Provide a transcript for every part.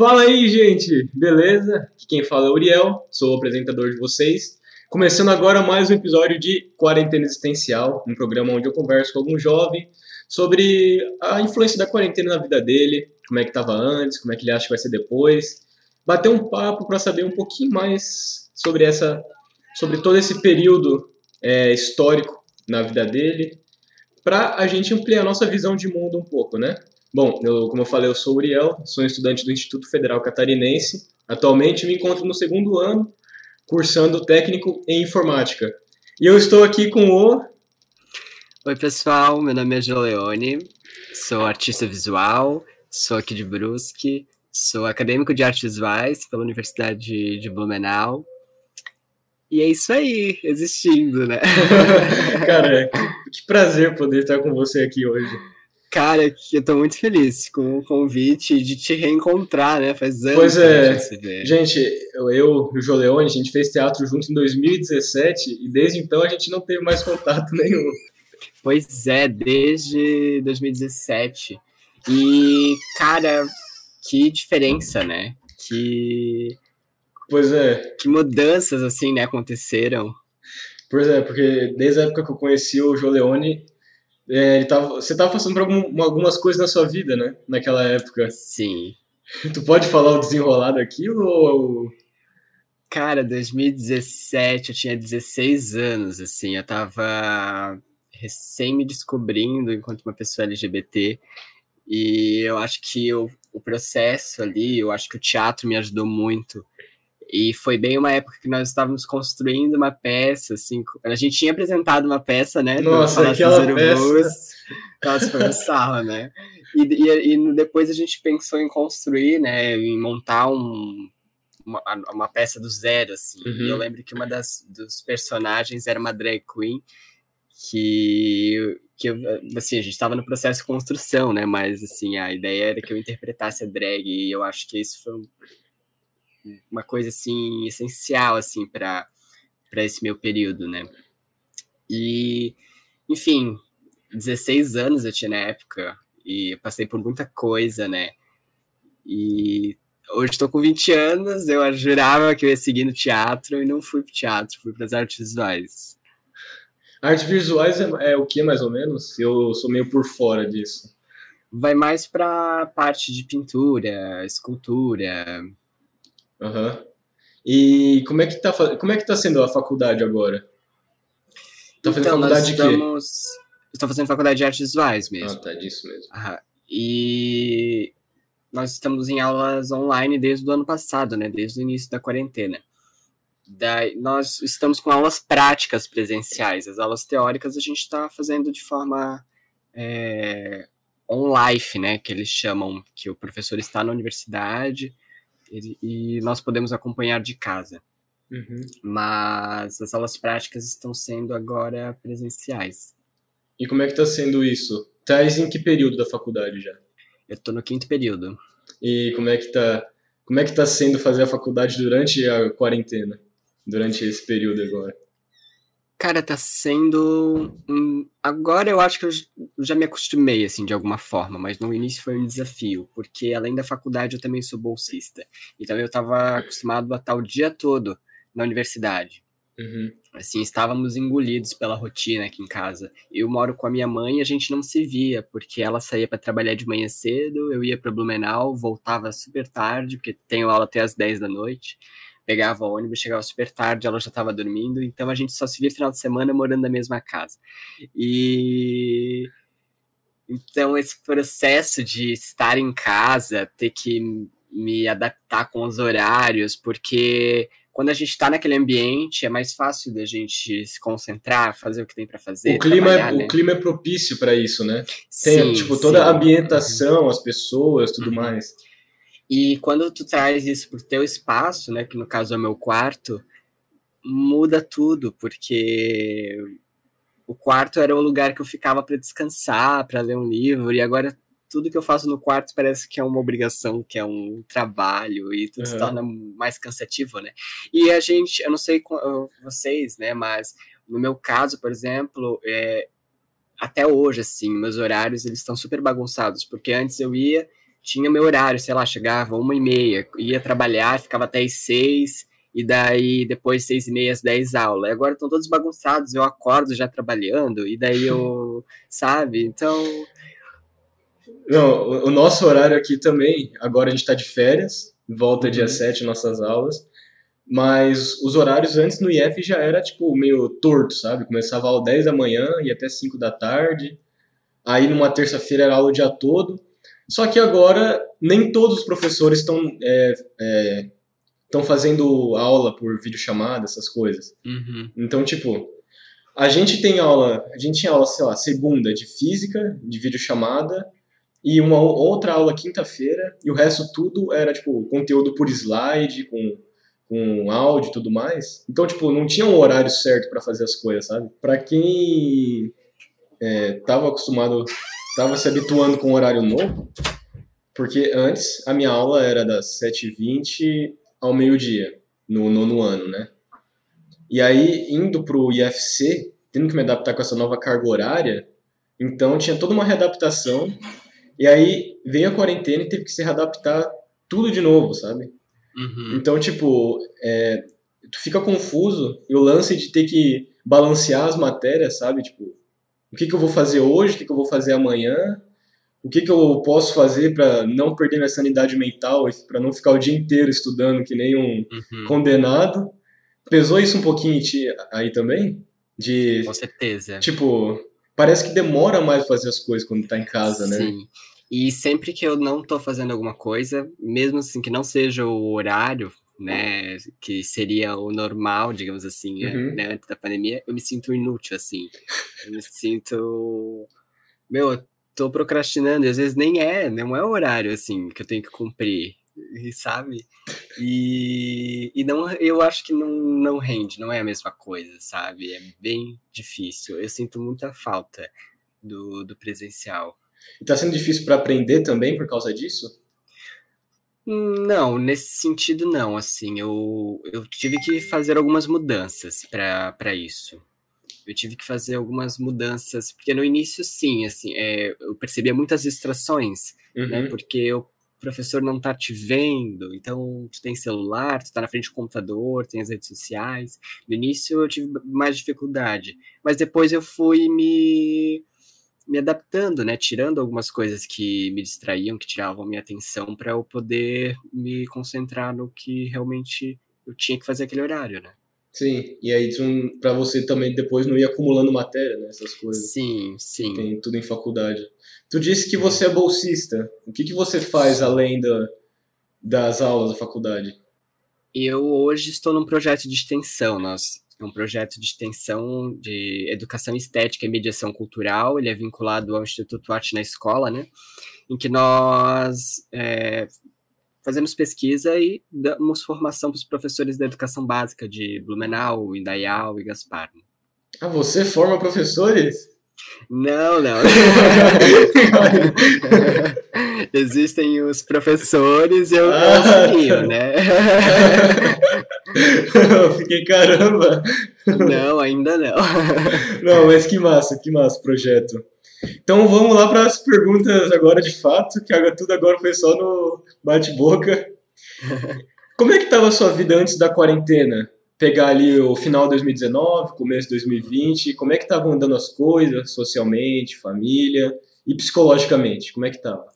Fala aí, gente! Beleza? Aqui quem fala é o Uriel, sou o apresentador de vocês. Começando agora mais um episódio de Quarentena Existencial, um programa onde eu converso com algum jovem sobre a influência da quarentena na vida dele, como é que estava antes, como é que ele acha que vai ser depois. Bater um papo para saber um pouquinho mais sobre essa, sobre todo esse período é, histórico na vida dele, para a gente ampliar a nossa visão de mundo um pouco, né? Bom, eu, como eu falei, eu sou Uriel, sou estudante do Instituto Federal Catarinense. Atualmente me encontro no segundo ano, cursando técnico em informática. E eu estou aqui com o. Oi, pessoal, meu nome é Joleone, sou artista visual, sou aqui de Brusque, sou acadêmico de artes visuais pela Universidade de Blumenau. E é isso aí, existindo, né? Cara, que prazer poder estar com você aqui hoje. Cara, eu tô muito feliz com o convite de te reencontrar, né? Faz anos pois é. gente, gente eu, eu e o Joleone, a gente fez teatro junto em 2017 e desde então a gente não teve mais contato nenhum. Pois é, desde 2017. E, cara, que diferença, né? Que. Pois é. Que mudanças, assim, né, aconteceram. Pois é, porque desde a época que eu conheci o Joleone, é, ele tava, você estava passando por algum, algumas coisas na sua vida, né? Naquela época. Sim. Tu pode falar o desenrolar daquilo ou. Cara, 2017, eu tinha 16 anos, assim, eu tava recém me descobrindo enquanto uma pessoa LGBT. E eu acho que o, o processo ali, eu acho que o teatro me ajudou muito e foi bem uma época que nós estávamos construindo uma peça, assim, a gente tinha apresentado uma peça, né? Nossa, aquela peça. Nossa, foi sarro, né? E, e, e, depois a gente pensou em construir, né, em montar um, uma, uma peça do zero, assim. Uhum. E eu lembro que uma das dos personagens era uma drag queen, que, que assim, a gente estava no processo de construção, né? Mas, assim, a ideia era que eu interpretasse a drag, e eu acho que isso foi uma coisa assim essencial assim para para esse meu período, né? E enfim, 16 anos eu tinha na época e passei por muita coisa, né? E hoje estou com 20 anos, eu jurava que eu ia seguir no teatro e não fui para teatro, fui para as artes visuais. Artes visuais é, é, o que mais ou menos? Eu sou meio por fora disso. Vai mais para parte de pintura, escultura, Uhum. E como é que tá, como é que tá sendo a faculdade agora? Tá fazendo então, faculdade estamos... de quê? Estou fazendo faculdade de artes visuais mesmo. Ah, tá, disso mesmo. Uhum. E nós estamos em aulas online desde o ano passado, né? Desde o início da quarentena. Daí, nós estamos com aulas práticas presenciais. As aulas teóricas a gente está fazendo de forma é, on-life, né? Que eles chamam, que o professor está na universidade ele, e nós podemos acompanhar de casa. Uhum. Mas as aulas práticas estão sendo agora presenciais. E como é que está sendo isso? Tá em que período da faculdade já? Eu estou no quinto período. E como é que está como é que tá sendo fazer a faculdade durante a quarentena? Durante esse período agora? Cara, tá sendo. Agora eu acho que eu já me acostumei, assim, de alguma forma, mas no início foi um desafio, porque além da faculdade eu também sou bolsista. Então eu tava acostumado a estar o dia todo na universidade. Uhum. Assim, estávamos engolidos pela rotina aqui em casa. Eu moro com a minha mãe e a gente não se via, porque ela saía para trabalhar de manhã cedo, eu ia para Blumenau, voltava super tarde, porque tenho aula até as 10 da noite pegava o ônibus, chegava super tarde, ela já estava dormindo, então a gente só se via final de semana morando na mesma casa. E então esse processo de estar em casa, ter que me adaptar com os horários, porque quando a gente está naquele ambiente é mais fácil da gente se concentrar, fazer o que tem para fazer. O clima, é, né? o clima é propício para isso, né? Tem sim, tipo toda sim. a ambientação, as pessoas, tudo uhum. mais. E quando tu traz isso pro teu espaço, né, que no caso é o meu quarto, muda tudo, porque o quarto era o lugar que eu ficava para descansar, para ler um livro, e agora tudo que eu faço no quarto parece que é uma obrigação, que é um trabalho, e tudo uhum. se torna mais cansativo, né? E a gente, eu não sei vocês, né, mas no meu caso, por exemplo, é, até hoje, assim, meus horários, eles estão super bagunçados, porque antes eu ia tinha meu horário, sei lá, chegava uma e meia, ia trabalhar, ficava até as seis, e daí depois seis e meia às dez aula. E agora estão todos bagunçados, eu acordo já trabalhando, e daí eu, sabe? Então... Não, o nosso horário aqui também, agora a gente está de férias, volta uhum. dia 7 nossas aulas, mas os horários antes no IF já era, tipo, meio torto, sabe? Começava às 10 da manhã e até 5 da tarde, aí numa terça-feira era aula o dia todo, só que agora nem todos os professores estão é, é, estão fazendo aula por videochamada, essas coisas. Uhum. Então, tipo, a gente tem aula, a gente tinha aula, sei lá, segunda de física, de videochamada, e uma outra aula quinta-feira, e o resto tudo era, tipo, conteúdo por slide, com, com áudio e tudo mais. Então, tipo, não tinha um horário certo para fazer as coisas, sabe? Para quem é, tava acostumado, tava se habituando com o horário novo, porque antes a minha aula era das 7h20 ao meio-dia, no nono ano, né? E aí, indo pro IFC, tendo que me adaptar com essa nova carga horária, então tinha toda uma readaptação, e aí veio a quarentena e teve que se readaptar tudo de novo, sabe? Uhum. Então, tipo, é, tu fica confuso, e o lance de ter que balancear as matérias, sabe? Tipo, o que, que eu vou fazer hoje, o que, que eu vou fazer amanhã, o que, que eu posso fazer para não perder minha sanidade mental, para não ficar o dia inteiro estudando que nem um uhum. condenado. Pesou isso um pouquinho aí também? De, Com certeza. Tipo, parece que demora mais fazer as coisas quando tá em casa, Sim. né? Sim. E sempre que eu não tô fazendo alguma coisa, mesmo assim que não seja o horário, né, que seria o normal, digamos assim, uhum. né, antes da pandemia, eu me sinto inútil, assim. Eu me sinto... Meu, tô procrastinando, e às vezes nem é, não é o horário, assim, que eu tenho que cumprir, sabe? E, e não, eu acho que não, não rende, não é a mesma coisa, sabe? É bem difícil. Eu sinto muita falta do, do presencial. E tá sendo difícil para aprender também por causa disso? Não, nesse sentido não, assim, eu, eu tive que fazer algumas mudanças para isso eu tive que fazer algumas mudanças, porque no início, sim, assim, é, eu percebia muitas distrações, né, uhum. né, porque o professor não tá te vendo, então tu tem celular, tu tá na frente do computador, tem as redes sociais. No início eu tive mais dificuldade, mas depois eu fui me me adaptando, né, tirando algumas coisas que me distraíam, que tiravam minha atenção para eu poder me concentrar no que realmente eu tinha que fazer aquele horário, né? Sim, e aí para você também depois não ir acumulando matéria, né, essas coisas. Sim, sim. Tem tudo em faculdade. Tu disse que você é bolsista. O que, que você faz além da, das aulas da faculdade? Eu hoje estou num projeto de extensão. Nós é um projeto de extensão de educação estética e mediação cultural. Ele é vinculado ao Instituto Arte na Escola, né? Em que nós é, fazemos pesquisa e damos formação para os professores da educação básica de Blumenau, Indaial e Gaspar. Ah, você forma professores? Não, não. Existem os professores e eu ah, auxilio, né? eu fiquei caramba. Não, ainda não. Não, mas que massa, que massa o projeto. Então vamos lá para as perguntas agora de fato, que tudo agora foi só no bate-boca. Como é que estava a sua vida antes da quarentena? Pegar ali o final de 2019, começo de 2020, como é que estavam andando as coisas socialmente, família e psicologicamente? Como é que estava?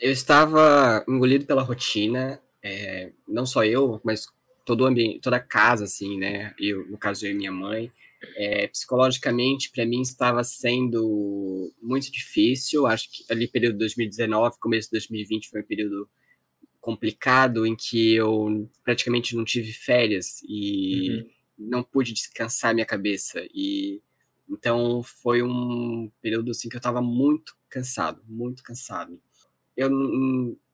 Eu estava engolido pela rotina, é, não só eu, mas todo o ambiente, toda a casa, assim, né? Eu, no caso, eu e minha mãe é, psicologicamente, para mim, estava sendo muito difícil. Acho que ali, período de 2019, começo de 2020, foi um período complicado em que eu praticamente não tive férias e uhum. não pude descansar minha cabeça. E então foi um período assim que eu estava muito cansado, muito cansado. Eu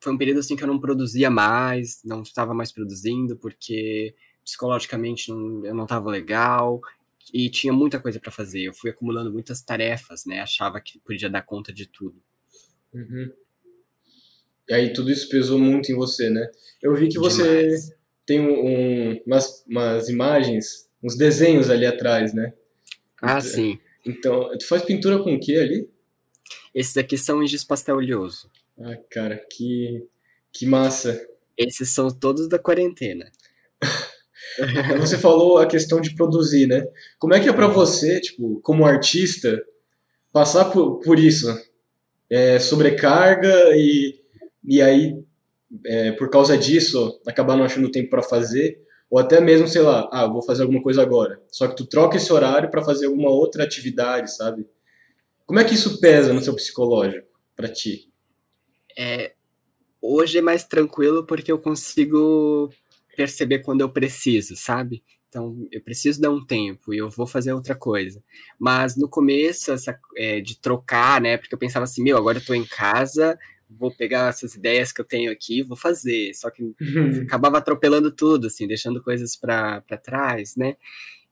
foi um período assim que eu não produzia mais, não estava mais produzindo porque psicologicamente não, eu não estava legal e tinha muita coisa para fazer. Eu fui acumulando muitas tarefas, né? Achava que podia dar conta de tudo. Uhum. E aí tudo isso pesou muito em você, né? Eu vi que você Demais. tem um, umas, umas imagens, uns desenhos ali atrás, né? Ah, então, sim. Então, tu faz pintura com o que ali? Esses aqui são em giz pastel oleoso. Ah, cara, que, que massa. Esses são todos da quarentena. você falou a questão de produzir, né? Como é que é para você, tipo, como artista, passar por, por isso? É, sobrecarga e, e aí, é, por causa disso, acabar não achando tempo para fazer? Ou até mesmo, sei lá, ah, vou fazer alguma coisa agora. Só que tu troca esse horário para fazer alguma outra atividade, sabe? Como é que isso pesa no seu psicológico para ti? É, hoje é mais tranquilo porque eu consigo perceber quando eu preciso, sabe? Então, eu preciso dar um tempo e eu vou fazer outra coisa. Mas no começo, essa, é, de trocar, né? Porque eu pensava assim, meu, agora eu tô em casa, vou pegar essas ideias que eu tenho aqui, vou fazer. Só que uhum. acabava atropelando tudo, assim, deixando coisas para trás, né?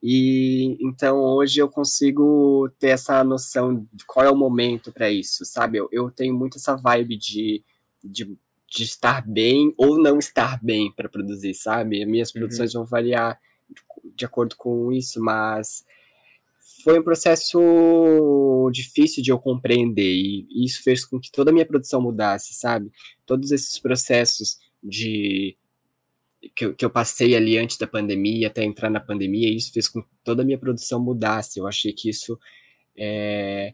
E então hoje eu consigo ter essa noção de qual é o momento para isso, sabe? Eu, eu tenho muito essa vibe de, de de estar bem ou não estar bem para produzir, sabe? Minhas uhum. produções uhum. vão variar de acordo com isso, mas foi um processo difícil de eu compreender e isso fez com que toda a minha produção mudasse, sabe? Todos esses processos de que eu, que eu passei ali antes da pandemia até entrar na pandemia, isso fez com que toda a minha produção mudasse. Eu achei que isso é,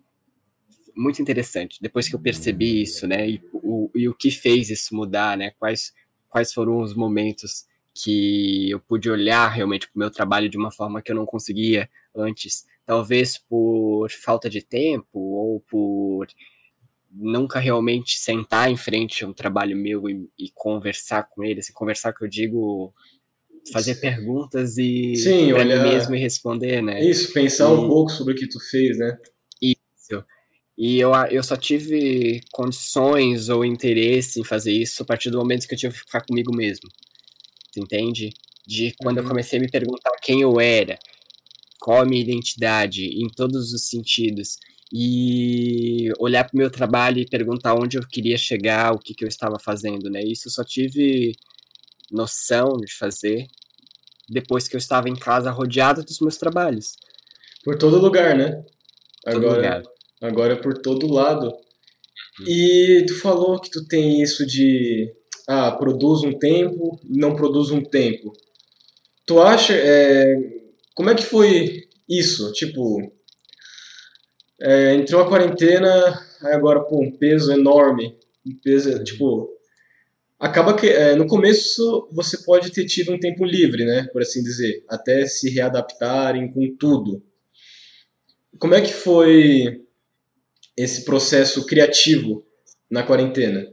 muito interessante. Depois que eu percebi isso, né, e o, e o que fez isso mudar, né, quais, quais foram os momentos que eu pude olhar realmente para o meu trabalho de uma forma que eu não conseguia antes, talvez por falta de tempo ou por nunca realmente sentar em frente a um trabalho meu e, e conversar com ele, assim, conversar que eu digo fazer perguntas e Sim, olhar... mesmo e responder, né? Isso, pensar e... um pouco sobre o que tu fez, né? E eu, eu só tive condições ou interesse em fazer isso a partir do momento que eu tive que ficar comigo mesmo. Você entende? De quando uhum. eu comecei a me perguntar quem eu era, minha identidade, em todos os sentidos. E olhar para o meu trabalho e perguntar onde eu queria chegar, o que, que eu estava fazendo, né? Isso eu só tive noção de fazer depois que eu estava em casa rodeado dos meus trabalhos. Por todo lugar, né? Todo Agora, lugar agora por todo lado. E tu falou que tu tem isso de ah, produz um tempo, não produz um tempo. Tu acha, é, como é que foi isso? Tipo, é, entrou a quarentena, aí agora, pô, um peso enorme, um peso, tipo, acaba que é, no começo você pode ter tido um tempo livre, né, por assim dizer, até se readaptarem com tudo. Como é que foi esse processo criativo na quarentena?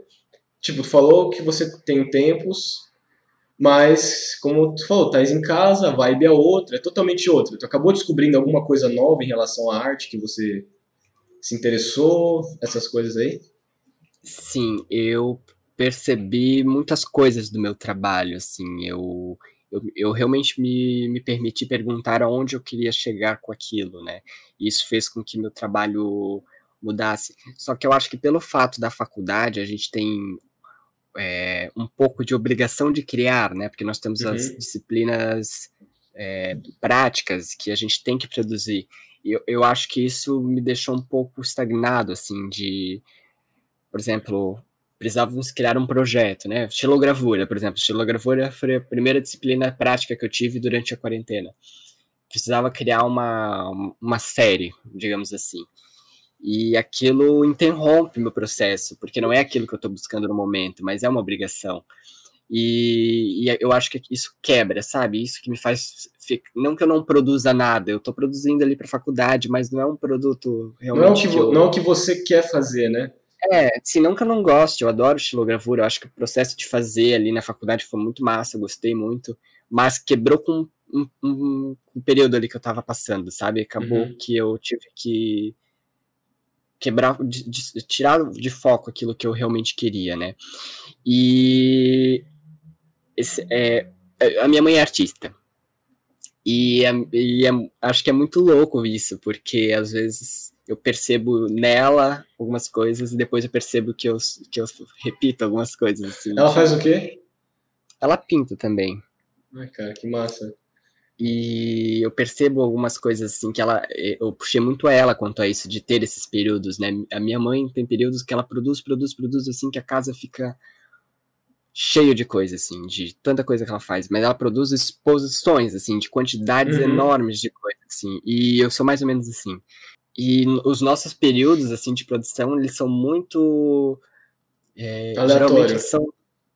Tipo, tu falou que você tem tempos, mas como tu falou, tá em casa, a vibe é outra, é totalmente outra. Tu acabou descobrindo alguma coisa nova em relação à arte que você se interessou, essas coisas aí? Sim, eu percebi muitas coisas do meu trabalho, assim, eu eu, eu realmente me, me permiti perguntar aonde eu queria chegar com aquilo, né? E isso fez com que meu trabalho mudasse. Só que eu acho que pelo fato da faculdade, a gente tem é, um pouco de obrigação de criar, né? Porque nós temos uhum. as disciplinas é, práticas que a gente tem que produzir. E eu, eu acho que isso me deixou um pouco estagnado, assim, de, por exemplo, precisávamos criar um projeto, né? Estilogravura, por exemplo. Estilogravura foi a primeira disciplina prática que eu tive durante a quarentena. Precisava criar uma, uma série, digamos assim. E aquilo interrompe meu processo, porque não é aquilo que eu estou buscando no momento, mas é uma obrigação. E, e, eu acho que isso quebra, sabe? Isso que me faz. Não que eu não produza nada, eu estou produzindo ali para faculdade, mas não é um produto realmente. Não é, o que, que eu... não é o que você quer fazer, né? É, se não que eu não goste, eu adoro estilogravura, eu acho que o processo de fazer ali na faculdade foi muito massa, gostei muito, mas quebrou com um, um, um período ali que eu estava passando, sabe? Acabou uhum. que eu tive que quebrar, de, de, tirar de foco aquilo que eu realmente queria, né? E esse, é, a minha mãe é artista. E, é, e é, acho que é muito louco isso, porque às vezes eu percebo nela algumas coisas e depois eu percebo que eu, que eu repito algumas coisas. Assim, Ela faz o quê? Ela pinta também. Ai, cara, que massa. E eu percebo algumas coisas assim que ela. Eu puxei muito a ela quanto a isso, de ter esses períodos, né? A minha mãe tem períodos que ela produz, produz, produz, assim, que a casa fica cheio de coisa, assim, de tanta coisa que ela faz, mas ela produz exposições, assim, de quantidades uhum. enormes de coisa, assim, e eu sou mais ou menos assim. E os nossos períodos, assim, de produção, eles são muito... É, geralmente são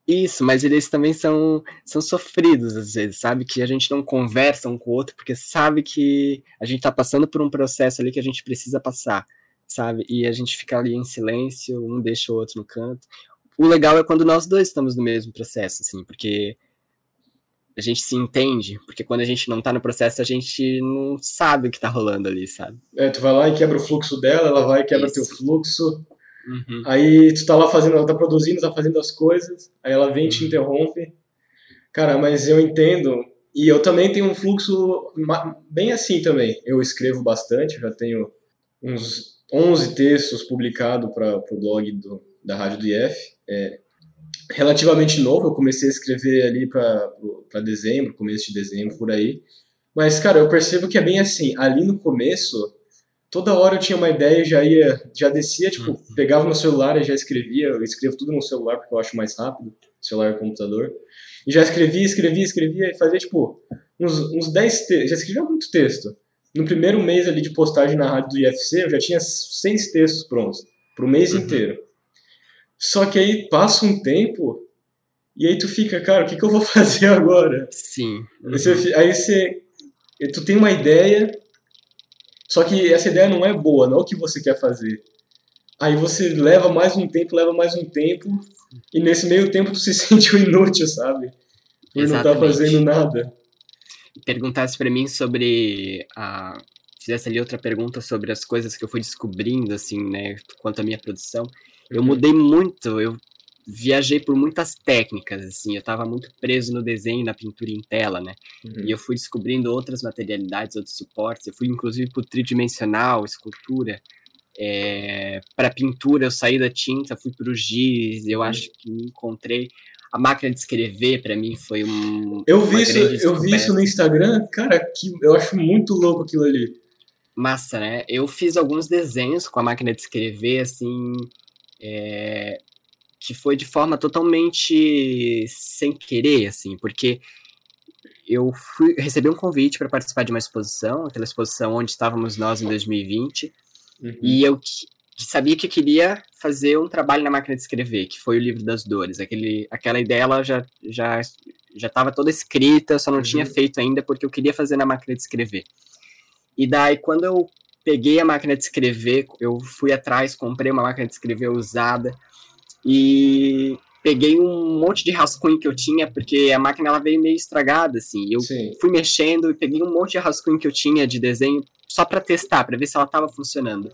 isso, mas eles também são, são sofridos às vezes, sabe? Que a gente não conversa um com o outro, porque sabe que a gente tá passando por um processo ali que a gente precisa passar, sabe? E a gente fica ali em silêncio, um deixa o outro no canto o legal é quando nós dois estamos no mesmo processo, assim, porque a gente se entende, porque quando a gente não tá no processo, a gente não sabe o que tá rolando ali, sabe? É, tu vai lá e quebra o fluxo dela, ela vai e quebra Isso. teu fluxo. Uhum. Aí tu tá lá fazendo, ela tá produzindo, tá fazendo as coisas, aí ela vem e te uhum. interrompe. Cara, mas eu entendo, e eu também tenho um fluxo bem assim também. Eu escrevo bastante, já tenho uns 11 textos publicados para o blog do, da Rádio do IF. É relativamente novo, eu comecei a escrever ali para dezembro, começo de dezembro, por aí. Mas, cara, eu percebo que é bem assim, ali no começo, toda hora eu tinha uma ideia e já ia, já descia, tipo, uhum. pegava no celular e já escrevia, eu escrevo tudo no celular porque eu acho mais rápido, celular e computador. E já escrevia, escrevia, escrevia e fazia, tipo, uns, uns 10 textos, já escrevia muito texto. No primeiro mês ali de postagem na rádio do IFC, eu já tinha 100 textos prontos, pro mês uhum. inteiro. Só que aí passa um tempo e aí tu fica, cara, o que, que eu vou fazer agora? Sim. Uhum. Você, aí você. Tu tem uma ideia, só que essa ideia não é boa, não é o que você quer fazer. Aí você leva mais um tempo, leva mais um tempo, e nesse meio tempo tu se sente inútil, sabe? Por Exatamente. não tá fazendo nada. Perguntasse para mim sobre a. Fizesse ali outra pergunta sobre as coisas que eu fui descobrindo, assim, né, quanto à minha produção. Eu uhum. mudei muito, eu viajei por muitas técnicas, assim, eu estava muito preso no desenho, na pintura em tela, né? Uhum. E eu fui descobrindo outras materialidades, outros suportes. Eu fui inclusive para tridimensional, escultura. É, para pintura, eu saí da tinta, fui para o giz. Eu uhum. acho que me encontrei. A máquina de escrever para mim foi um. Eu vi isso, eu vi isso no Instagram, cara, que eu acho muito louco aquilo ali. Massa, né? Eu fiz alguns desenhos com a máquina de escrever, assim, é, foi de forma totalmente sem querer, assim, porque eu fui, recebi um convite para participar de uma exposição, aquela exposição onde estávamos nós em 2020, uhum. e eu que, sabia que queria fazer um trabalho na máquina de escrever, que foi o livro das dores. Aquele, aquela ideia ela já já já estava toda escrita, só não uhum. tinha feito ainda porque eu queria fazer na máquina de escrever. E daí quando eu peguei a máquina de escrever, eu fui atrás, comprei uma máquina de escrever usada e peguei um monte de rascunho que eu tinha, porque a máquina ela veio meio estragada, assim. Eu Sim. fui mexendo e peguei um monte de rascunho que eu tinha de desenho só para testar, para ver se ela estava funcionando.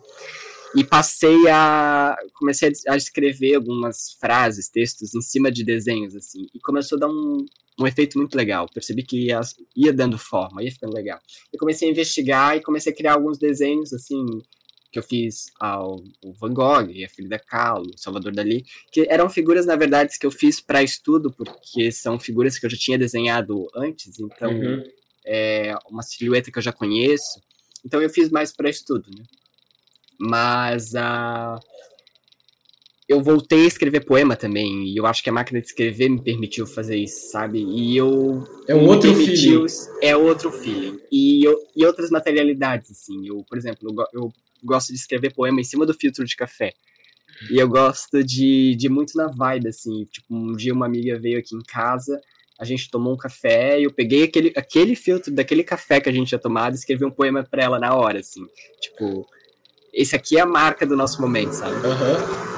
E passei a. Comecei a escrever algumas frases, textos em cima de desenhos, assim. E começou a dar um, um efeito muito legal. Percebi que ia, ia dando forma, ia ficando legal. Eu comecei a investigar e comecei a criar alguns desenhos, assim, que eu fiz ao, Van Gogh, a Frida Kahlo, Salvador Dali, que eram figuras, na verdade, que eu fiz para estudo, porque são figuras que eu já tinha desenhado antes, então uhum. é uma silhueta que eu já conheço. Então eu fiz mais para estudo, né? Mas a uh, eu voltei a escrever poema também, e eu acho que a máquina de escrever me permitiu fazer isso, sabe? E eu. É um outro feeling. É outro feeling. E, eu, e outras materialidades, assim. Eu, por exemplo, eu, eu, gosto de escrever poema em cima do filtro de café. E eu gosto de, de muito na vibe, assim. Tipo, um dia uma amiga veio aqui em casa, a gente tomou um café, e eu peguei aquele, aquele filtro daquele café que a gente tinha tomado e escrevi um poema pra ela na hora, assim. Tipo, esse aqui é a marca do nosso momento, sabe? Aham. Uhum.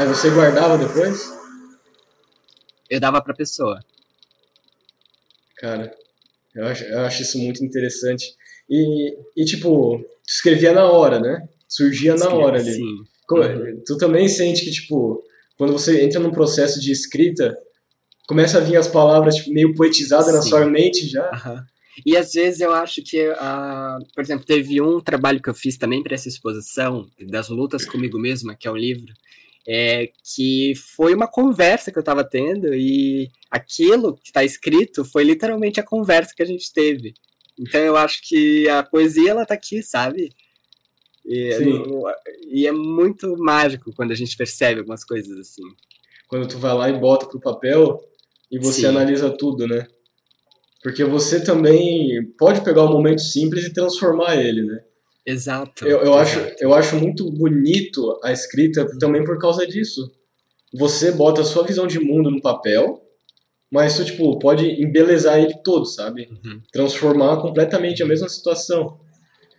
Aí você guardava depois? Eu dava pra pessoa. Cara, eu acho, eu acho isso muito interessante. E, e tipo, tu escrevia na hora, né? Surgia na hora ali. Sim. Uhum. Tu também sente que, tipo, quando você entra num processo de escrita, começa a vir as palavras tipo, meio poetizadas Sim. na sua mente já. Uhum. E às vezes eu acho que, uh, por exemplo, teve um trabalho que eu fiz também para essa exposição, das lutas comigo mesma, que é um livro, é, que foi uma conversa que eu estava tendo e aquilo que está escrito foi literalmente a conversa que a gente teve. Então eu acho que a poesia ela tá aqui, sabe? E, e, é muito mágico quando a gente percebe algumas coisas assim. Quando tu vai lá e bota pro papel e você Sim. analisa tudo, né? Porque você também pode pegar um momento simples e transformar ele, né? Exato. Eu, eu. Acho, eu acho muito bonito a escrita também por causa disso. Você bota a sua visão de mundo no papel, mas isso, tipo, pode embelezar ele todo, sabe? Uhum. Transformar completamente a mesma situação.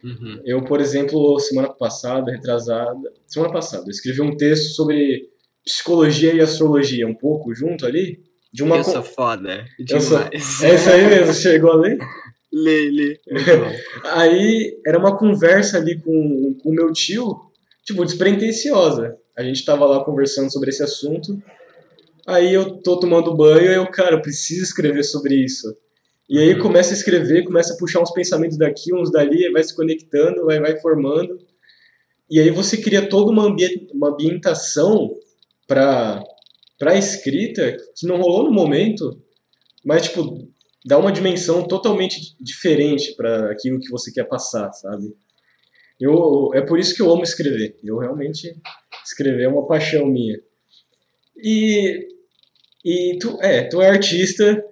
Uhum. Eu, por exemplo, semana passada, retrasada, semana passada, eu escrevi um texto sobre psicologia e astrologia, um pouco junto ali. De uma eu sou foda. Eu sou... É isso aí mesmo, chegou a ler? Lê, lê. aí era uma conversa ali com o meu tio, tipo, despretensiosa. A gente tava lá conversando sobre esse assunto. Aí eu tô tomando banho e eu, cara, eu preciso escrever sobre isso. E aí uhum. começa a escrever, começa a puxar uns pensamentos daqui, uns dali, vai se conectando, vai, vai formando. E aí você cria toda uma, ambi uma ambientação para para escrita que não rolou no momento, mas tipo dá uma dimensão totalmente diferente para aquilo que você quer passar, sabe? Eu é por isso que eu amo escrever. Eu realmente escrever é uma paixão minha. E e tu é, tu é artista,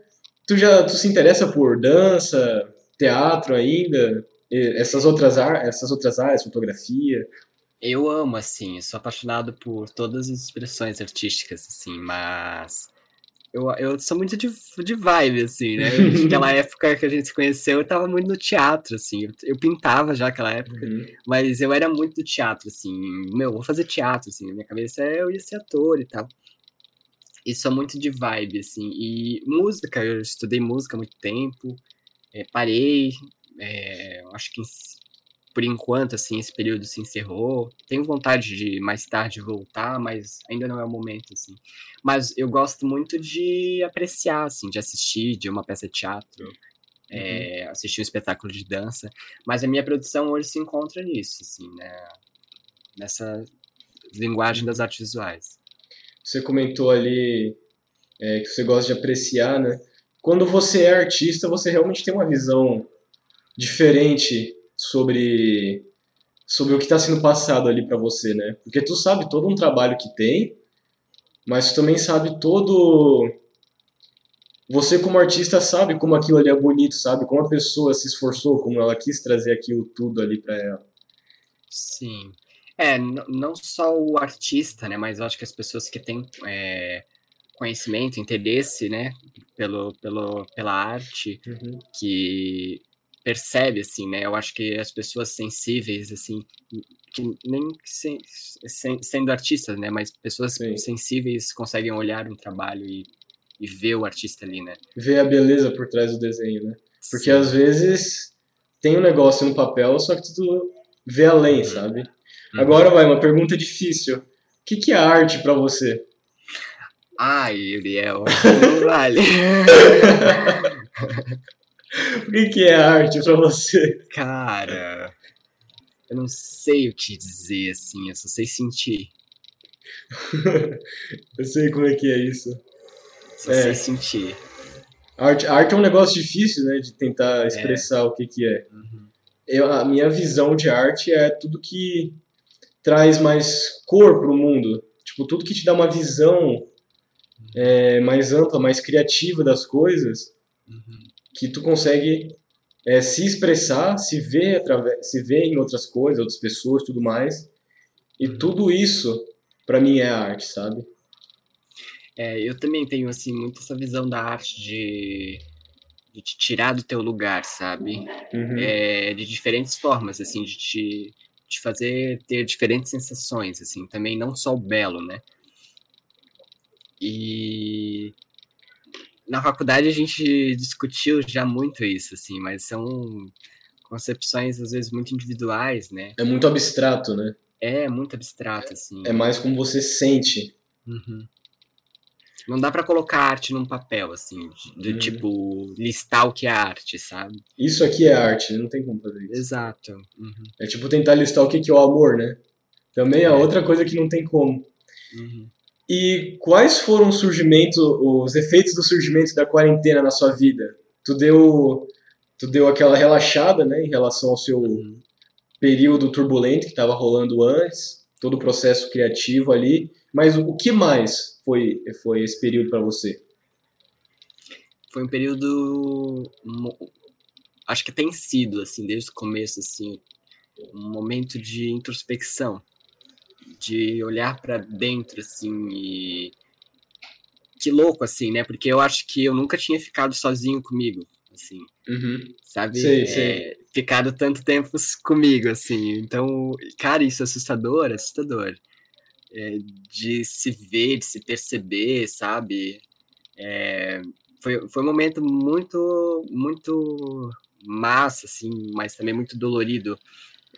tu já tu se interessa por dança, teatro ainda, essas outras essas outras áreas, fotografia, eu amo, assim, sou apaixonado por todas as expressões artísticas, assim, mas eu, eu sou muito de, de vibe, assim, né? Naquela época que a gente se conheceu, eu tava muito no teatro, assim, eu, eu pintava já naquela época, uhum. mas eu era muito do teatro, assim, meu, vou fazer teatro, assim, na minha cabeça é eu ia ser ator e tal. E sou muito de vibe, assim, e música, eu estudei música há muito tempo, é, parei, é, acho que por enquanto, assim, esse período se encerrou. Tenho vontade de mais tarde voltar, mas ainda não é o momento, assim. Mas eu gosto muito de apreciar, assim, de assistir de uma peça de teatro, uhum. é, assistir um espetáculo de dança. Mas a minha produção hoje se encontra nisso, assim, né? Nessa linguagem das artes visuais. Você comentou ali é, que você gosta de apreciar, né? Quando você é artista, você realmente tem uma visão diferente sobre sobre o que está sendo passado ali para você, né? Porque tu sabe todo um trabalho que tem, mas tu também sabe todo você como artista sabe como aquilo ali é bonito, sabe? Como a pessoa se esforçou, como ela quis trazer aquilo tudo ali para ela. Sim. É, não só o artista, né? Mas eu acho que as pessoas que têm é, conhecimento, interesse, né? Pelo, pelo, pela arte, uhum. que percebe, assim, né? Eu acho que as pessoas sensíveis, assim, que nem se, se, sendo artistas, né? Mas pessoas Sim. sensíveis conseguem olhar um trabalho e, e ver o artista ali, né? Ver a beleza por trás do desenho, né? Porque Sim. às vezes tem um negócio no papel, só que tu vê além, uhum. sabe? Uhum. Agora vai, uma pergunta difícil. O que, que é arte para você? Ai, Uriel, não vale. O que, que é arte pra você? Cara, eu não sei o que dizer, assim, eu só sei sentir. eu sei como é que é isso. Só é. sei sentir. Arte, arte é um negócio difícil, né, de tentar é. expressar é. o que que é. Uhum. Eu, a minha visão de arte é tudo que traz mais cor pro mundo. Tipo, tudo que te dá uma visão é, mais ampla, mais criativa das coisas. Uhum que tu consegue é, se expressar, se ver, através, se ver em outras coisas, outras pessoas, tudo mais. E uhum. tudo isso, para mim, é arte, sabe? É, eu também tenho, assim, muito essa visão da arte de, de te tirar do teu lugar, sabe? Uhum. É, de diferentes formas, assim, de te, te fazer ter diferentes sensações, assim, também não só o belo, né? E na faculdade a gente discutiu já muito isso, assim, mas são concepções às vezes muito individuais, né? É muito abstrato, né? É, muito abstrato, assim. É mais como você sente. Uhum. Não dá para colocar arte num papel, assim, de, uhum. tipo, listar o que é arte, sabe? Isso aqui é arte, não tem como fazer isso. Exato. Uhum. É tipo tentar listar o que é o amor, né? Também é, é outra coisa que não tem como. Uhum. E quais foram o surgimento, os efeitos do surgimento da quarentena na sua vida? Tu deu tu deu aquela relaxada, né, em relação ao seu Uhum. período turbulento que estava rolando antes, todo o processo criativo ali. Mas o que mais foi, foi esse período para você? Foi um período. Acho que tem sido, assim, desde o começo, assim, um momento de introspecção, de olhar para dentro, assim, e. Que louco, assim, né? Porque eu acho que eu nunca tinha ficado sozinho comigo, assim, Uhum. sabe? Sei, É, sei. Ficado tanto tempo comigo, assim. Então, cara, isso é assustador, assustador. É, de se ver, de se perceber, sabe? É, foi, foi um momento muito, muito massa, assim, mas também muito dolorido,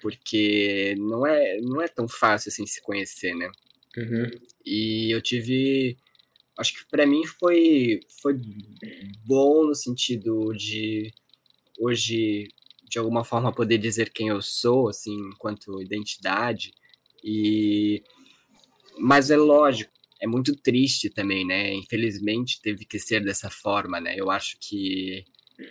porque não é, não é tão fácil, assim, se conhecer, né? Uhum. E eu tive. Acho que para mim foi, foi bom no sentido de hoje, de alguma forma, poder dizer quem eu sou, assim, enquanto identidade. E. Mas é lógico, é muito triste também, né? Infelizmente teve que ser dessa forma, né? Eu acho que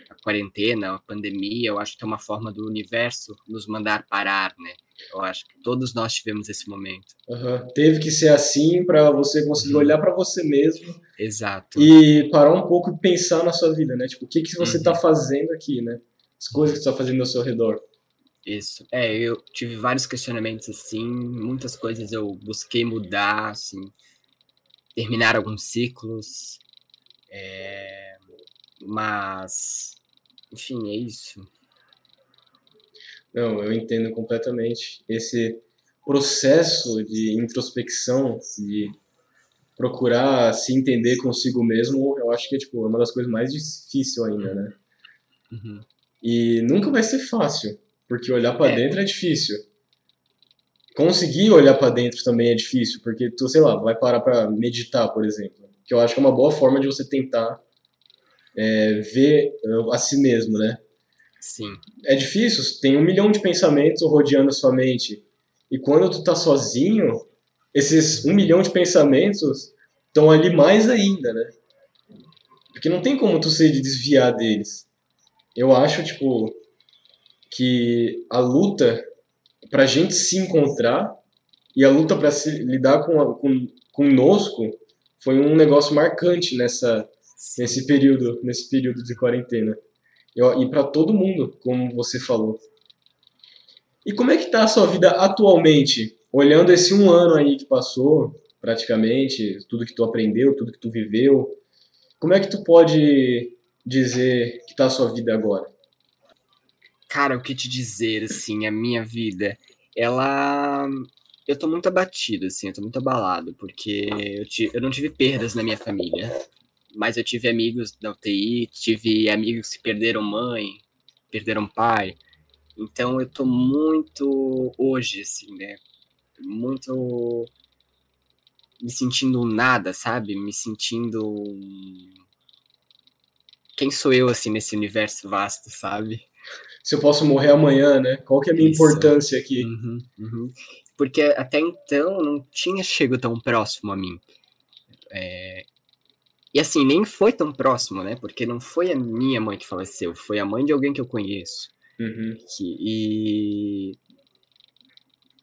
a quarentena, a pandemia, eu acho que é uma forma do universo nos mandar parar, né? Eu acho que todos nós tivemos esse momento. Aham. Teve que ser assim para você conseguir Uhum. olhar para você mesmo Exato. e parar um pouco e pensar na sua vida, né? Tipo, o que que você Uhum. tá fazendo aqui, né? As coisas que você tá fazendo ao seu redor. Isso. É, eu tive vários questionamentos assim, muitas coisas eu busquei mudar, assim, terminar alguns ciclos, é, mas, enfim, é isso. Não, eu entendo completamente. Esse processo de introspecção, de procurar se entender consigo mesmo, eu acho que é tipo, é uma das coisas mais difíceis ainda, né? Uhum. E nunca vai ser fácil, porque olhar pra É. dentro é difícil. Conseguir olhar pra dentro também é difícil, porque tu, sei lá, vai parar pra meditar, por exemplo, que eu acho que é uma boa forma de você tentar é, ver uh, a si mesmo, né? Sim, é difícil, tem um milhão de pensamentos rodeando a sua mente. E quando tu tá sozinho, esses um milhão de pensamentos estão ali mais ainda, né? Porque não tem como tu se desviar deles. Eu acho, tipo, que a luta pra gente se encontrar e a luta pra se lidar com, a, com conosco foi um negócio marcante nessa nesse período, nesse período de quarentena. E para todo mundo, como você falou. E como é que tá a sua vida atualmente? Olhando esse um ano aí que passou, praticamente, tudo que tu aprendeu, tudo que tu viveu, como é que tu pode dizer que tá a sua vida agora? Cara, o que te dizer, assim, a minha vida, ela. Eu tô muito abatido, assim, eu tô muito abalado, porque eu, ti- eu não tive perdas na minha família, mas eu tive amigos da UTI, tive amigos que perderam mãe, perderam pai, então eu tô muito, hoje, assim, né, muito me sentindo nada, sabe? Me sentindo. Quem sou eu, assim, nesse universo vasto, sabe? Se eu posso morrer amanhã, né? Qual que é a minha Isso. importância aqui? Uhum, uhum. Porque até então não tinha chego tão próximo a mim. É, E assim, nem foi tão próximo, né? Porque não foi a minha mãe que faleceu, foi a mãe de alguém que eu conheço. Uhum. Que... E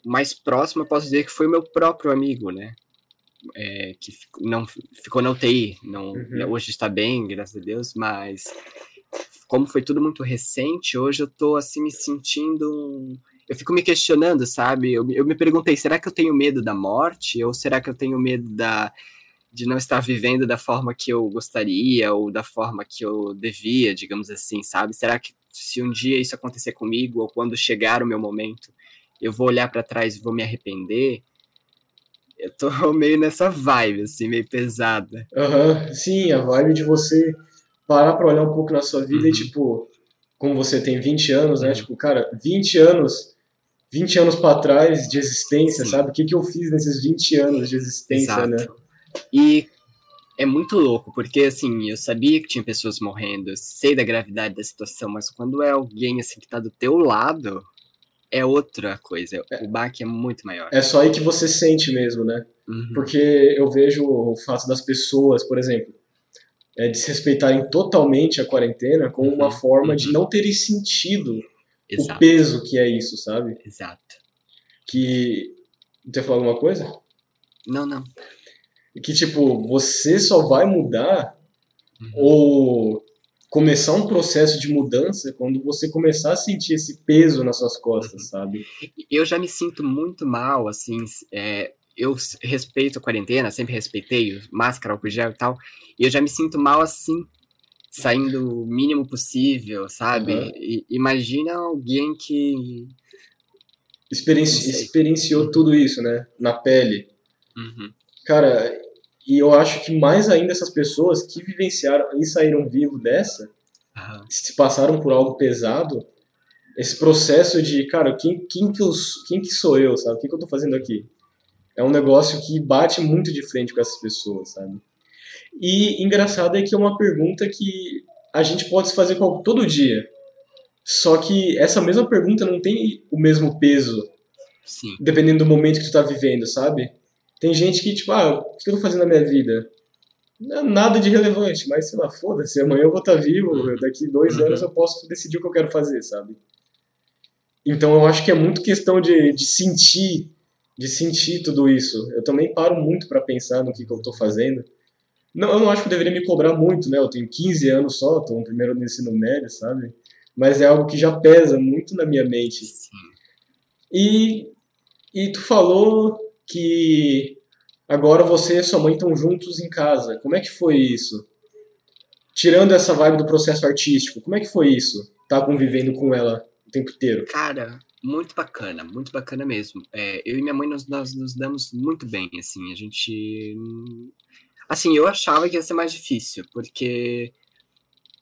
mais próximo eu posso dizer que foi o meu próprio amigo, né? É, que fico- não, ficou na UTI, não, Uhum. hoje está bem, graças a Deus, mas como foi tudo muito recente, hoje eu tô assim me sentindo. um- Eu fico me questionando, sabe? Eu, eu me perguntei, será que eu tenho medo da morte? Ou será que eu tenho medo da, de não estar vivendo da forma que eu gostaria, ou da forma que eu devia, digamos assim, sabe? Será que se um dia isso acontecer comigo, ou quando chegar o meu momento, eu vou olhar para trás e vou me arrepender? Eu tô meio nessa vibe, assim, meio pesada. Aham, Sim, a vibe de você parar pra olhar um pouco na sua vida e, Uhum. tipo, como você tem 20 anos, né? Uhum. Tipo, cara, 20 anos, 20 anos pra trás de existência, Sim. sabe? O que, que eu fiz nesses 20 anos de existência, né? E é muito louco, porque assim, eu sabia que tinha pessoas morrendo, eu sei da gravidade da situação, mas quando é alguém assim que tá do teu lado, é outra coisa. O baque é muito maior. É só aí que você sente mesmo, né? Uhum. Porque eu vejo o fato das pessoas, por exemplo, é, desrespeitarem totalmente a quarentena como uma uhum, forma uhum. de não terem sentido Exato. o peso que é isso, sabe? Exato. Que. Você falar alguma coisa? Não, não. Que, tipo, você só vai mudar uhum. ou começar um processo de mudança quando você começar a sentir esse peso nas suas costas, uhum. sabe? Eu já me sinto muito mal, assim, é, eu respeito a quarentena, sempre respeitei, máscara, álcool gel e tal, e eu já me sinto mal assim, saindo o mínimo possível, sabe? Uhum. E, imagina alguém que. Experienci experienciou tudo isso, né? Na pele. Uhum. Cara, e eu acho que mais ainda essas pessoas que vivenciaram e saíram vivo dessa, uhum. se passaram por algo pesado, esse processo de, cara, quem, quem, que, eu, quem que sou eu, sabe? O que, que eu tô fazendo aqui? É um negócio que bate muito de frente com essas pessoas, sabe? E engraçado é que é uma pergunta que a gente pode se fazer todo dia. Só que essa mesma pergunta não tem o mesmo peso. Sim. Dependendo do momento que tu tá vivendo, sabe? Tem gente que, tipo, ah, o que eu tô fazendo na minha vida? Não é nada de relevante, mas sei lá, foda-se, amanhã eu vou estar tá vivo, uhum. daqui dois uhum. anos eu posso decidir o que eu quero fazer, sabe? Então eu acho que é muito questão de, de sentir, de sentir tudo isso. Eu também paro muito para pensar no que, que eu tô fazendo. Não, eu não acho que eu deveria me cobrar muito, né? Eu tenho 15 anos só, tô no primeiro do ensino médio, sabe? Mas é algo que já pesa muito na minha mente. Sim. E, e tu falou que agora você e sua mãe estão juntos em casa. Como é que foi isso? Tirando essa vibe do processo artístico, como é que foi isso? Tá convivendo com ela o tempo inteiro? Cara, muito bacana, muito bacana mesmo. É, eu e minha mãe, nós, nós nos damos muito bem, assim, a gente Assim, eu achava que ia ser mais difícil, porque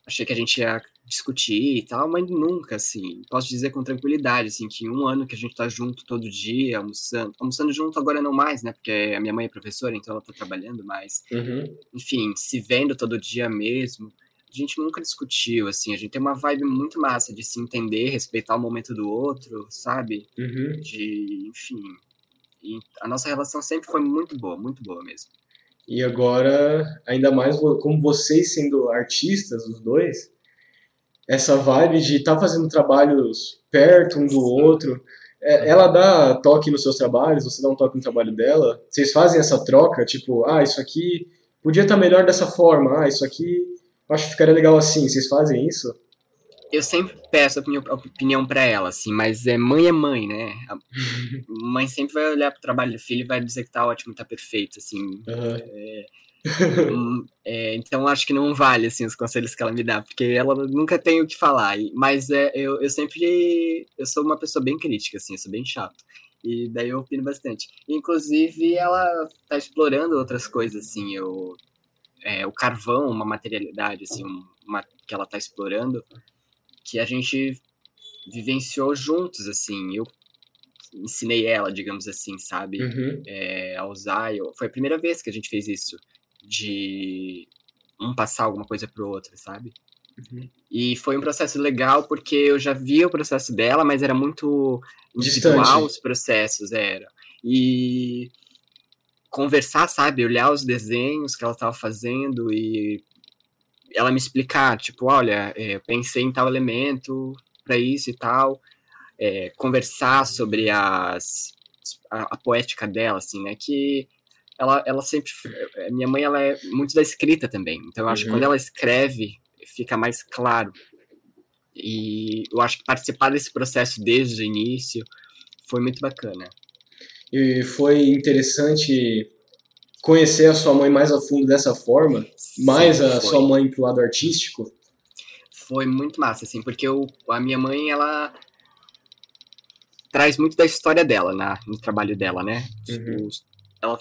achei que a gente ia discutir e tal, mas nunca, assim, posso dizer com tranquilidade, assim, que um ano que a gente tá junto todo dia, almoçando, almoçando junto agora não mais, né, porque a minha mãe é professora, então ela tá trabalhando mais, uhum. enfim, se vendo todo dia mesmo, a gente nunca discutiu, assim, a gente tem uma vibe muito massa de se entender, respeitar o momento do outro, sabe, uhum. de, enfim, a nossa relação sempre foi muito boa, muito boa mesmo. E agora, ainda mais como vocês sendo artistas, os dois, essa vibe de estar tá fazendo trabalhos perto um do outro, é, ela dá toque nos seus trabalhos, você dá um toque no trabalho dela, vocês fazem essa troca, tipo, ah, isso aqui podia estar tá melhor dessa forma, ah, isso aqui acho que ficaria legal assim, vocês fazem isso? eu sempre peço opinião, opinião para ela, assim, mas é mãe é mãe, né? A mãe sempre vai olhar pro trabalho do filho e vai dizer que tá ótimo, tá perfeito, assim. Uhum. É, é, então acho que não vale, assim, os conselhos que ela me dá, porque ela nunca tem o que falar. Mas é, eu, eu sempre, eu sou uma pessoa bem crítica, assim, eu sou bem chato. E daí eu opino bastante. Inclusive, ela tá explorando outras coisas, assim, eu... É, o carvão, uma materialidade, assim, uma, que ela tá explorando, que a gente vivenciou juntos, assim. Eu ensinei ela, digamos assim, sabe? Uhum. É, a usar. Eu, foi a primeira vez que a gente fez isso, de um passar alguma coisa pro outro, sabe? Uhum. E foi um processo legal porque eu já via o processo dela, mas era muito individual Distante. os processos, era. E conversar, sabe? Olhar os desenhos que ela estava fazendo e ela me explicar, tipo, olha, é, pensei em tal elemento para isso e tal, é, conversar sobre as, a, a, poética dela, assim, né, que ela, ela sempre, é, minha mãe, ela é muito da escrita também, então eu acho uhum. que quando ela escreve, fica mais claro, e eu acho que participar desse processo desde o início foi muito bacana. E foi interessante conhecer a sua mãe mais a fundo dessa forma, Sim, mais a foi. sua mãe pro lado artístico? Foi muito massa, assim, porque eu, a minha mãe, ela traz muito da história dela na, no trabalho dela, né? Uhum. Ela,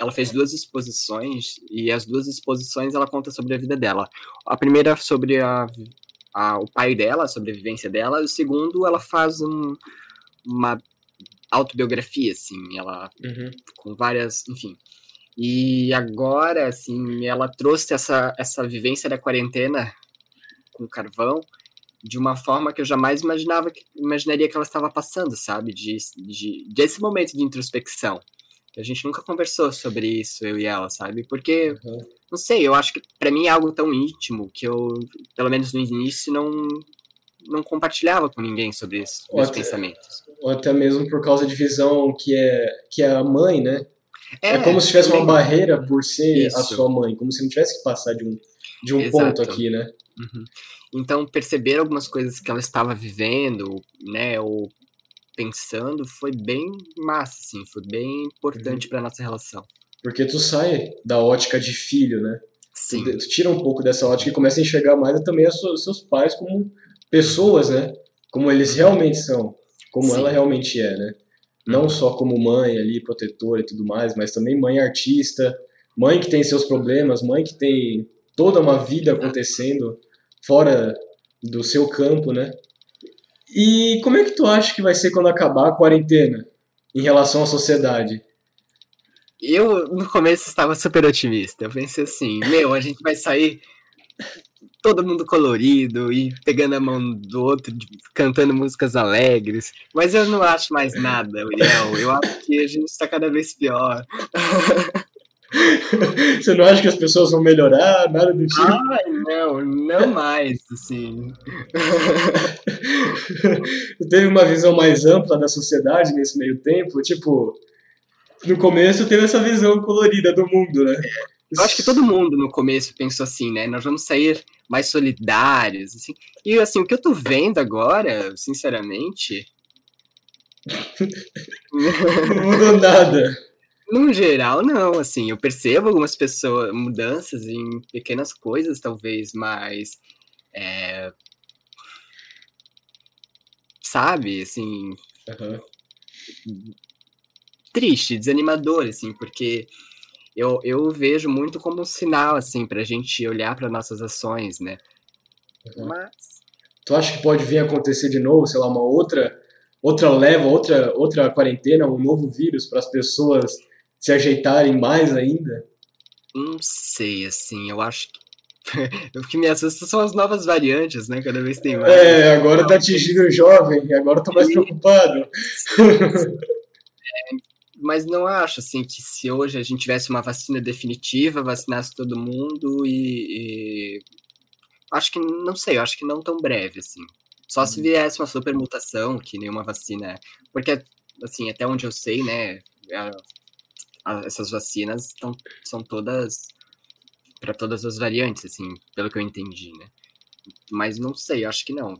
ela fez duas exposições e as duas exposições ela conta sobre a vida dela. A primeira sobre a, a, o pai dela, sobre a vivência dela, e o segundo ela faz um, uma autobiografia, assim, ela uhum. com várias, enfim. E agora, assim, ela trouxe essa, essa vivência da quarentena com carvão de uma forma que eu jamais imaginava que, imaginaria que ela estava passando, sabe? De, de, desse momento de introspecção. A gente nunca conversou sobre isso, eu e ela, sabe? Porque, uhum. não sei, eu acho que para mim é algo tão íntimo que eu, pelo menos no início, não, não compartilhava com ninguém sobre isso, meus pensamentos. Ou até mesmo por causa de visão que é, que é a mãe, né? É, é como se tivesse uma barreira por ser isso. a sua mãe, como se não tivesse que passar de um, de um ponto aqui, né? Uhum. Então, perceber algumas coisas que ela estava vivendo, né, ou pensando, foi bem massa, assim, foi bem importante uhum. para nossa relação. Porque tu sai da ótica de filho, né? Sim. Tu, tu tira um pouco dessa ótica e começa a enxergar mais também os seus pais como pessoas, né? Como eles realmente são, como Sim. ela realmente é, né? Não só como mãe ali, protetora e tudo mais, mas também mãe artista, mãe que tem seus problemas, mãe que tem toda uma vida acontecendo fora do seu campo, né? E como é que tu acha que vai ser quando acabar a quarentena em relação à sociedade? Eu, no começo, estava super otimista. Eu pensei assim, meu, a gente vai sair todo mundo colorido e pegando a mão do outro, cantando músicas alegres. Mas eu não acho mais nada, Uriel. Eu acho que a gente está cada vez pior. Você não acha que as pessoas vão melhorar, nada do tipo? Ai, não, não mais, assim. Teve uma visão mais ampla da sociedade nesse meio tempo, tipo, no começo teve essa visão colorida do mundo, né? Eu acho que todo mundo no começo pensou assim, né? Nós vamos sair mais solidários, assim. E assim, o que eu tô vendo agora, sinceramente. não mudou nada. No geral, não, assim, eu percebo algumas pessoas, mudanças em pequenas coisas, talvez, mas. É, sabe, assim. Uhum. Triste, desanimador, assim, porque eu, eu vejo muito como um sinal, assim, pra gente olhar para nossas ações, né? Uhum. Mas. Tu acha que pode vir acontecer de novo, sei lá, uma outra outra leva, outra, outra quarentena, um novo vírus para as pessoas se ajeitarem mais ainda? Não sei, assim, eu acho que. o que me assusta são as novas variantes, né? Cada vez tem mais. É, agora tá atingindo o jovem, agora tô mais preocupado. É, mas não acho, assim, que se hoje a gente tivesse uma vacina definitiva, vacinasse todo mundo e. e... Acho que, não sei, acho que não tão breve, assim. Só se uhum. viesse uma super mutação, que nenhuma vacina. Porque, assim, até onde eu sei, né? essas vacinas tão, são todas para todas as variantes, assim, pelo que eu entendi, né? Mas não sei, acho que não.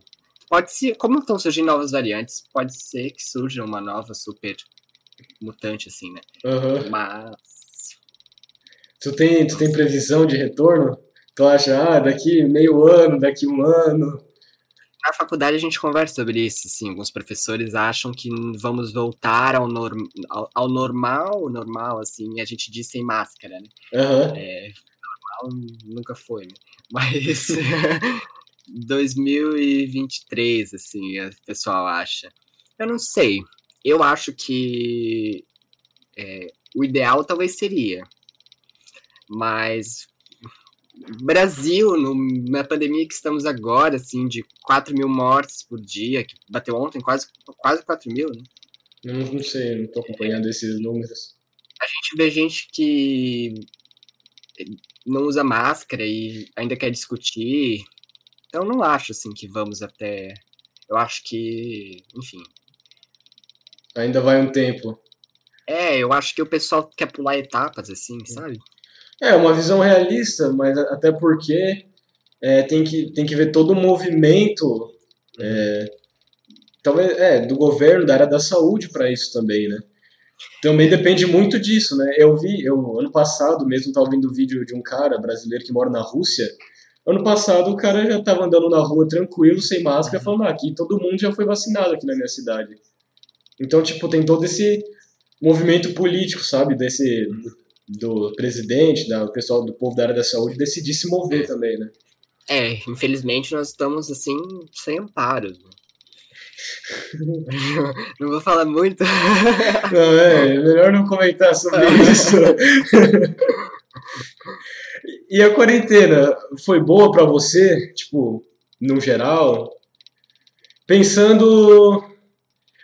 Pode ser, como estão surgindo novas variantes, pode ser que surja uma nova super mutante, assim, né? Uhum. Mas. Tu tem, tu tem previsão de retorno? Tu acha, ah, daqui meio ano, daqui um ano? Na faculdade a gente conversa sobre isso, assim, alguns professores acham que vamos voltar ao, norm, ao, ao normal, normal, assim, a gente diz sem máscara, né? Uhum. É, normal nunca foi, né? Mas 2023, assim, o pessoal acha. Eu não sei. Eu acho que é, o ideal talvez seria. Mas Brasil, no, na pandemia que estamos agora, assim, de 4 mil mortes por dia, que bateu ontem quase, quase 4 mil, né? Não, não sei, não estou acompanhando esses números. A gente vê gente que não usa máscara e ainda quer discutir. Então não acho assim que vamos até. Eu acho que, enfim. Ainda vai um tempo. É, eu acho que o pessoal quer pular etapas, assim, sabe? É, uma visão realista, mas até porque é, tem, que, tem que ver todo o movimento, é, talvez, é, do governo, da área da saúde para isso também, né? Também depende muito disso, né? Eu vi, eu ano passado mesmo estava vendo vídeo de um cara brasileiro que mora na Rússia. Ano passado o cara já estava andando na rua tranquilo, sem máscara, falando: ah, aqui todo mundo já foi vacinado aqui na minha cidade. Então, tipo, tem todo esse movimento político, sabe? Desse do presidente, da pessoal do povo da área da saúde decidir se mover também, né? É, infelizmente nós estamos assim sem amparos. Né? não vou falar muito. Não, é, melhor não comentar sobre isso. e a quarentena foi boa para você, tipo, no geral? Pensando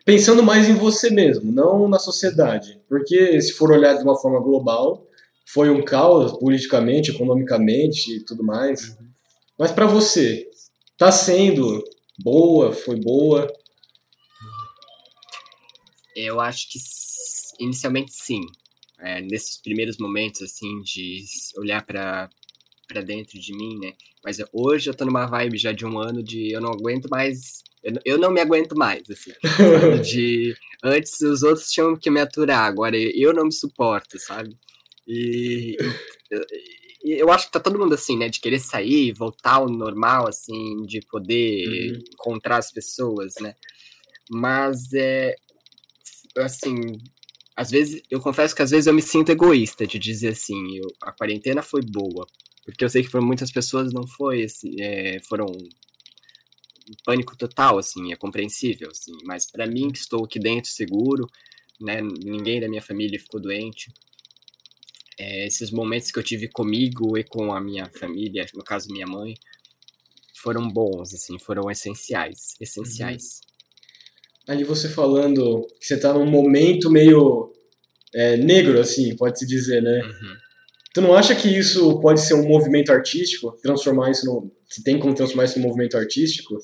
pensando mais em você mesmo, não na sociedade. Porque se for olhar de uma forma global, foi um caos politicamente, economicamente e tudo mais. Uhum. Mas para você, tá sendo boa, foi boa? Eu acho que inicialmente sim. É, nesses primeiros momentos assim de olhar para para dentro de mim, né? Mas hoje eu tô numa vibe já de um ano de eu não aguento mais eu, não me aguento mais, assim. de antes os outros tinham que me aturar, agora eu não me suporto, sabe? E, e eu acho que tá todo mundo assim, né? De querer sair, voltar ao normal, assim, de poder uhum. encontrar as pessoas, né? Mas é assim, às vezes, eu confesso que às vezes eu me sinto egoísta de dizer assim, eu, a quarentena foi boa, porque eu sei que para muitas pessoas não foi, assim, é, foram pânico total, assim, é compreensível, assim, mas para mim que estou aqui dentro seguro, né, ninguém da minha família ficou doente, é, esses momentos que eu tive comigo e com a minha família, no caso minha mãe, foram bons, assim, foram essenciais, essenciais. Uhum. Ali você falando que você tá num momento meio é, negro, assim, pode-se dizer, né? Uhum. Tu não acha que isso pode ser um movimento artístico? Transformar isso no. Se tem como transformar isso num movimento artístico?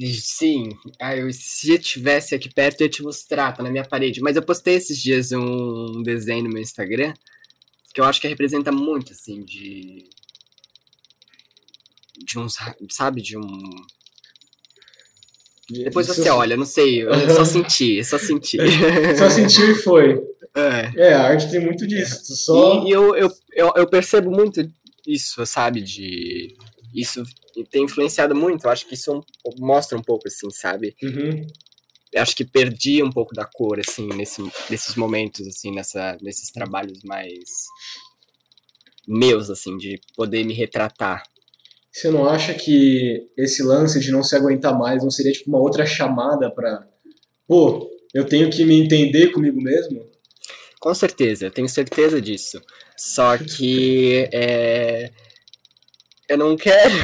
Sim. Ah, eu, se eu tivesse aqui perto, eu ia te mostrar, tá na minha parede. Mas eu postei esses dias um desenho no meu Instagram que eu acho que representa muito, assim, de. De um. Sabe, de um. Depois você olha, não sei, eu só senti, só senti. só sentiu e foi. É. é, a arte tem muito disso. Só... E, eu, eu, eu, eu, percebo muito isso, sabe? De. Isso tem influenciado muito. Eu acho que isso mostra um pouco, assim, sabe? Uhum. Eu acho que perdi um pouco da cor, assim, nesse, nesses momentos, assim, nessa, nesses trabalhos mais meus, assim, de poder me retratar. Você não acha que esse lance de não se aguentar mais não seria tipo uma outra chamada para, pô, eu tenho que me entender comigo mesmo? Com certeza, eu tenho certeza disso. Só que é... eu não quero.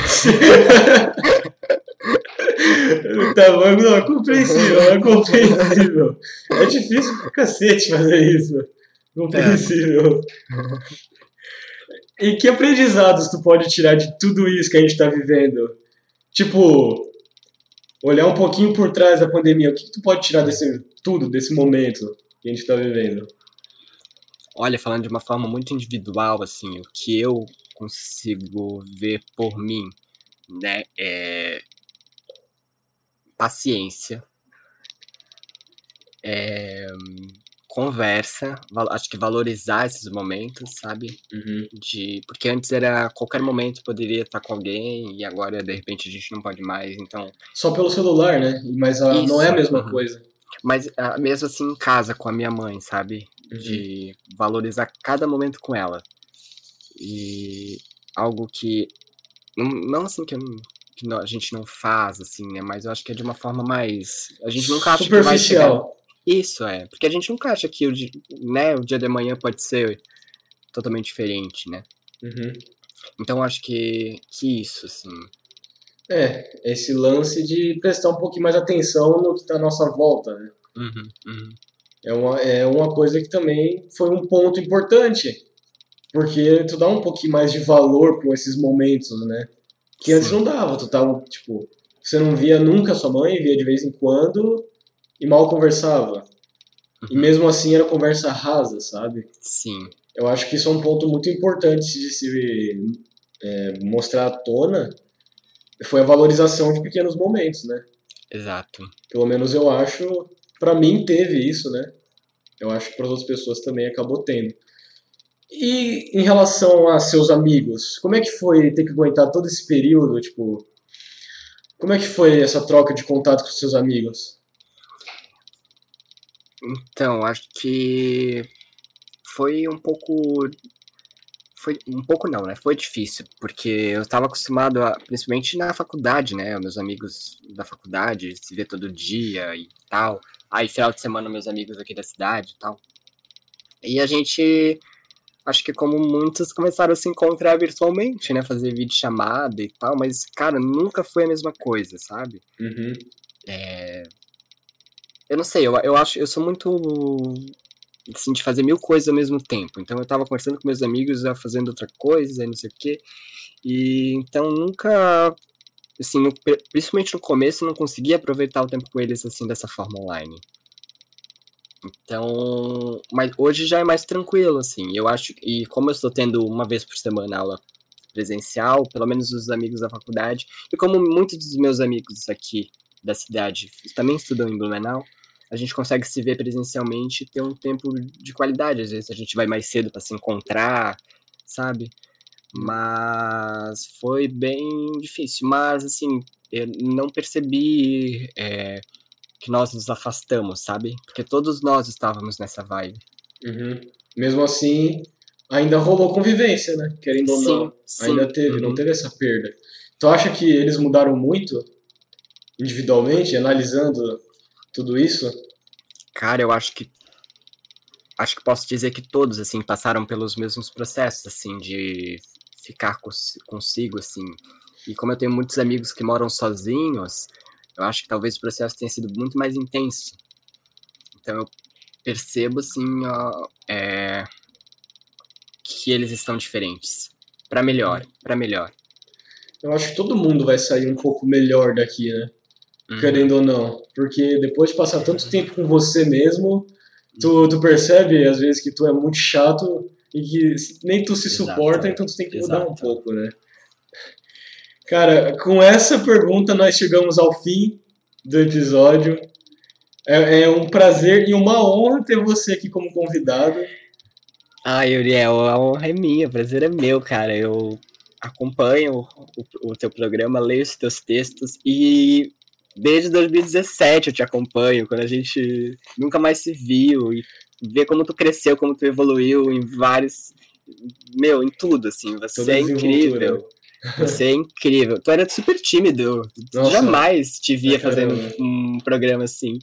tá bom, não, é compreensível, é compreensível. É difícil pra cacete fazer isso. Compreensível. É. E que aprendizados tu pode tirar de tudo isso que a gente tá vivendo? Tipo, olhar um pouquinho por trás da pandemia, o que, que tu pode tirar desse tudo, desse momento que a gente tá vivendo? olha, falando de uma forma muito individual, assim, o que eu consigo ver por mim, né, é paciência, é, conversa, acho que valorizar esses momentos, sabe? Uhum. De, porque antes era qualquer momento poderia estar com alguém e agora de repente a gente não pode mais, então. Só pelo celular, né? Mas a, não é a mesma uhum. coisa. Mas a, mesmo assim em casa com a minha mãe, sabe? Uhum. de valorizar cada momento com ela. E algo que. Não, não assim que, eu, que a gente não faz, assim, né? Mas eu acho que é de uma forma mais. A gente nunca acha que vai chegar. Isso é. Porque a gente nunca acha que o, né, o dia de amanhã pode ser totalmente diferente, né? Uhum. Então eu acho que, que isso, assim. É, esse lance de prestar um pouquinho mais atenção no que está à nossa volta, né? Uhum, uhum é uma, é uma coisa que também foi um ponto importante, porque tu dá um pouquinho mais de valor para esses momentos, né? Que antes Sim. não dava, tu tava, tipo, você não via nunca sua mãe, via de vez em quando e mal conversava. Uhum. E mesmo assim era conversa rasa, sabe? Sim. Eu acho que isso é um ponto muito importante de se é, mostrar à tona, foi a valorização de pequenos momentos, né? Exato. Pelo menos eu acho para mim teve isso, né? Eu acho que para outras pessoas também acabou tendo. E em relação a seus amigos, como é que foi ter que aguentar todo esse período, tipo, como é que foi essa troca de contato com seus amigos? Então, acho que foi um pouco foi um pouco não, né? Foi difícil, porque eu estava acostumado a, principalmente na faculdade, né? Meus amigos da faculdade se vê todo dia e tal. Aí, final de semana, meus amigos aqui da cidade e tal. E a gente, acho que como muitos começaram a se encontrar virtualmente, né? Fazer vídeo chamada e tal, mas, cara, nunca foi a mesma coisa, sabe? Uhum. É... eu não sei, eu, eu acho, eu sou muito assim, de fazer mil coisas ao mesmo tempo. Então eu tava conversando com meus amigos, já fazendo outra coisa, não sei o quê. E então nunca assim, no, principalmente no começo, eu não conseguia aproveitar o tempo com eles assim dessa forma online. Então, mas hoje já é mais tranquilo, assim. Eu acho e como eu estou tendo uma vez por semana aula presencial, pelo menos os amigos da faculdade, e como muitos dos meus amigos aqui da cidade também estudam em Blumenau, a gente consegue se ver presencialmente e ter um tempo de qualidade. Às vezes a gente vai mais cedo para se encontrar, sabe? Mas foi bem difícil. Mas, assim, eu não percebi é, que nós nos afastamos, sabe? Porque todos nós estávamos nessa vibe. Uhum. Mesmo assim, ainda rolou convivência, né? Querendo ou não. Sim, ainda teve, uhum. não teve essa perda. Tu acha que eles mudaram muito individualmente, analisando tudo isso? Cara, eu acho que acho que posso dizer que todos assim passaram pelos mesmos processos assim de ficar consigo, assim. E como eu tenho muitos amigos que moram sozinhos, eu acho que talvez o processo tenha sido muito mais intenso. Então eu percebo, assim, ó, é, que eles estão diferentes. para melhor, para melhor. Eu acho que todo mundo vai sair um pouco melhor daqui, né? Uhum. Querendo ou não. Porque depois de passar tanto tempo com você mesmo, tu, tu percebe, às vezes, que tu é muito chato e que nem tu se Exato. suporta, então tu tem que mudar Exato. um pouco, né? Cara, com essa pergunta nós chegamos ao fim do episódio. É, é um prazer e uma honra ter você aqui como convidado. Ai, Uriel, a honra é minha, o prazer é meu, cara. Eu acompanho o, o teu programa, leio os teus textos e desde 2017 eu te acompanho, quando a gente nunca mais se viu e ver como tu cresceu, como tu evoluiu em vários. Meu, em tudo, assim. Você Toda é incrível. Você é incrível. Tu era super tímido. Nossa. Jamais te via fazendo um programa assim,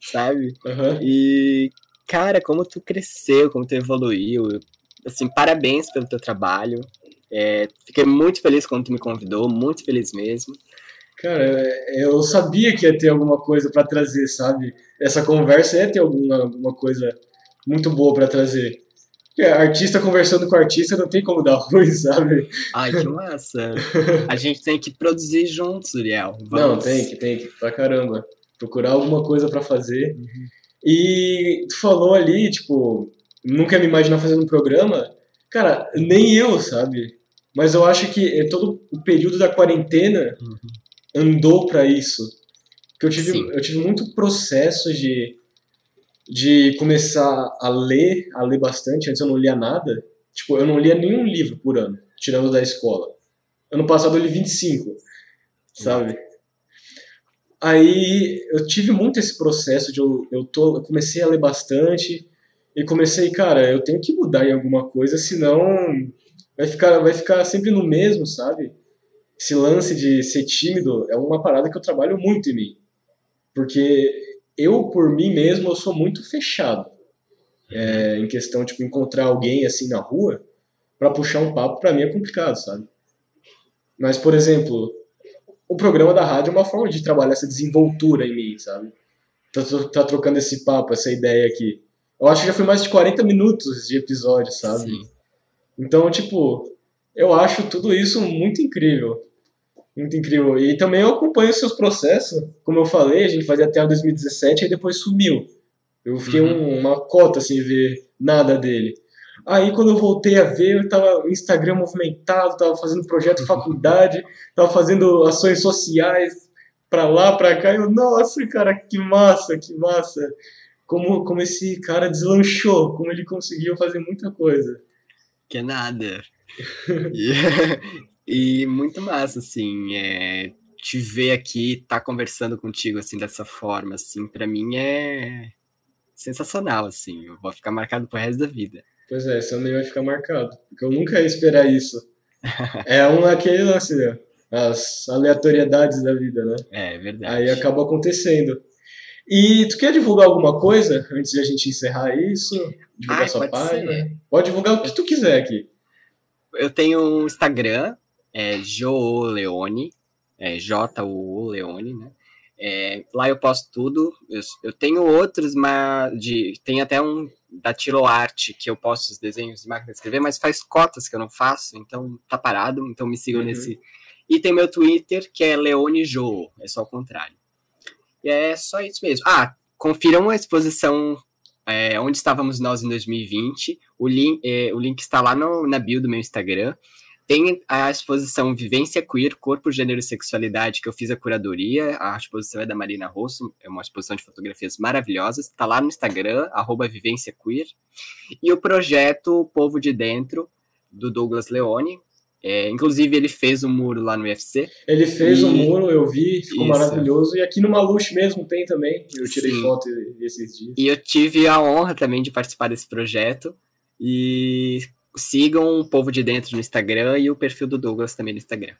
sabe? Uhum. E, cara, como tu cresceu, como tu evoluiu. Assim, parabéns pelo teu trabalho. É, fiquei muito feliz quando tu me convidou, muito feliz mesmo. Cara, eu sabia que ia ter alguma coisa para trazer, sabe? Essa conversa ia ter alguma, alguma coisa muito boa para trazer. Porque artista conversando com artista não tem como dar ruim, sabe? Ai, que massa. A gente tem que produzir juntos, Uriel. Vamos. Não, tem que, tem que, pra caramba. Procurar alguma coisa para fazer. Uhum. E tu falou ali, tipo, nunca me imaginar fazendo um programa. Cara, nem eu, sabe? Mas eu acho que é todo o período da quarentena uhum. andou para isso. Porque eu tive, eu tive muito processo de de começar a ler, a ler bastante. Antes eu não lia nada. Tipo, eu não lia nenhum livro por ano, tirando da escola. Ano passado eu li 25, sabe? Aí eu tive muito esse processo de eu, eu, tô, eu comecei a ler bastante e comecei, cara, eu tenho que mudar em alguma coisa, senão vai ficar, vai ficar sempre no mesmo, sabe? Esse lance de ser tímido é uma parada que eu trabalho muito em mim. Porque eu, por mim mesmo, eu sou muito fechado. É, em questão, tipo, encontrar alguém assim na rua para puxar um papo, para mim é complicado, sabe? Mas, por exemplo, o programa da rádio é uma forma de trabalhar essa desenvoltura em mim, sabe? Tá, tá trocando esse papo, essa ideia aqui. Eu acho que já foi mais de 40 minutos de episódio, sabe? Sim. Então, tipo, eu acho tudo isso muito incrível. Muito incrível. E também eu acompanho os seus processos. Como eu falei, a gente fazia até 2017 e depois sumiu. Eu fiquei uhum. um, uma cota sem ver nada dele. Aí quando eu voltei a ver, eu tava no Instagram movimentado, tava fazendo projeto faculdade, tava fazendo ações sociais pra lá, pra cá. E eu, nossa, cara, que massa, que massa. Como, como esse cara deslanchou, como ele conseguiu fazer muita coisa. Que nada. E muito massa, assim, é, te ver aqui, estar tá conversando contigo, assim, dessa forma, assim, para mim é sensacional, assim, eu vou ficar marcado pro resto da vida. Pois é, você também vai ficar marcado, porque eu nunca ia esperar isso. é um aquele lance, né? as aleatoriedades da vida, né? É, verdade. Aí acaba acontecendo. E tu quer divulgar alguma coisa antes de a gente encerrar isso? Divulgar Ai, sua página? Ser. Pode divulgar o que tu quiser aqui. Eu tenho um Instagram, é Joe Leone, é J-U Leone, né? É, lá eu posto tudo. Eu, eu, tenho outros, mas de, tem até um da Tiro Arte que eu posto os desenhos de máquina de escrever, mas faz cotas que eu não faço, então tá parado. Então me sigam uhum. nesse. E tem meu Twitter, que é Leone Jo, é só o contrário. E é só isso mesmo. Ah, confiram a exposição é, Onde Estávamos Nós em 2020. O link, é, o link está lá no, na bio do meu Instagram. Tem a exposição Vivência Queer, Corpo, Gênero e Sexualidade, que eu fiz a curadoria. A exposição é da Marina Rosso, é uma exposição de fotografias maravilhosas. Está lá no Instagram, arroba Vivência Queer. E o projeto Povo de Dentro, do Douglas Leone. É, inclusive, ele fez um muro lá no UFC. Ele fez e... um muro, eu vi, ficou Isso. maravilhoso. E aqui no Maluche mesmo tem também. Eu tirei Sim. foto esses dias. E eu tive a honra também de participar desse projeto. E sigam o Povo de Dentro no Instagram e o perfil do Douglas também no Instagram.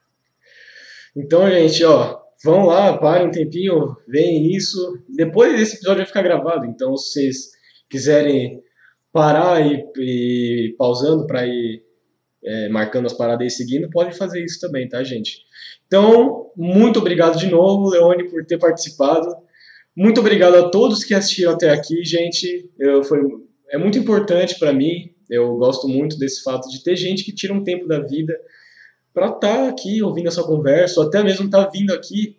Então, gente, ó, vão lá, parem um tempinho, veem isso. Depois esse episódio vai ficar gravado, então se vocês quiserem parar e, e pausando para ir é, marcando as paradas e seguindo, podem fazer isso também, tá, gente? Então, muito obrigado de novo, Leone, por ter participado. Muito obrigado a todos que assistiram até aqui, gente. Eu, foi, é muito importante para mim eu gosto muito desse fato de ter gente que tira um tempo da vida para estar tá aqui ouvindo essa conversa, ou até mesmo estar tá vindo aqui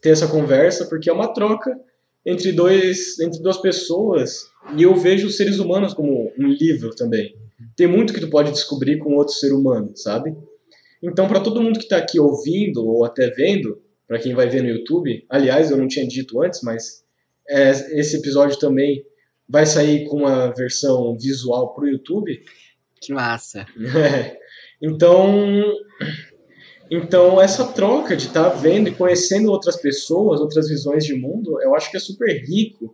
ter essa conversa, porque é uma troca entre dois entre duas pessoas e eu vejo os seres humanos como um livro também. Tem muito que tu pode descobrir com outro ser humano, sabe? Então, para todo mundo que está aqui ouvindo ou até vendo, para quem vai ver no YouTube, aliás, eu não tinha dito antes, mas é, esse episódio também vai sair com uma versão visual para o YouTube. Que massa! É. Então, então essa troca de estar tá vendo e conhecendo outras pessoas, outras visões de mundo, eu acho que é super rico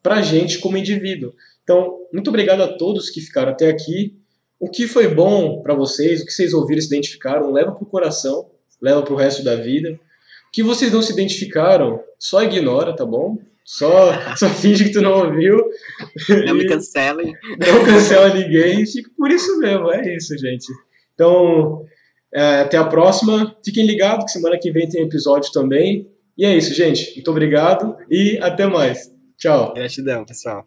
para a gente como indivíduo. Então, muito obrigado a todos que ficaram até aqui. O que foi bom para vocês, o que vocês ouviram e se identificaram, leva para o coração, leva para o resto da vida. O que vocês não se identificaram, só ignora, tá bom? Só, só finge que tu não ouviu. Não me cancelem. Não cancela ninguém. Fica por isso mesmo. É isso, gente. Então, é, até a próxima. Fiquem ligados que semana que vem tem episódio também. E é isso, gente. Muito obrigado e até mais. Tchau. Gratidão, pessoal.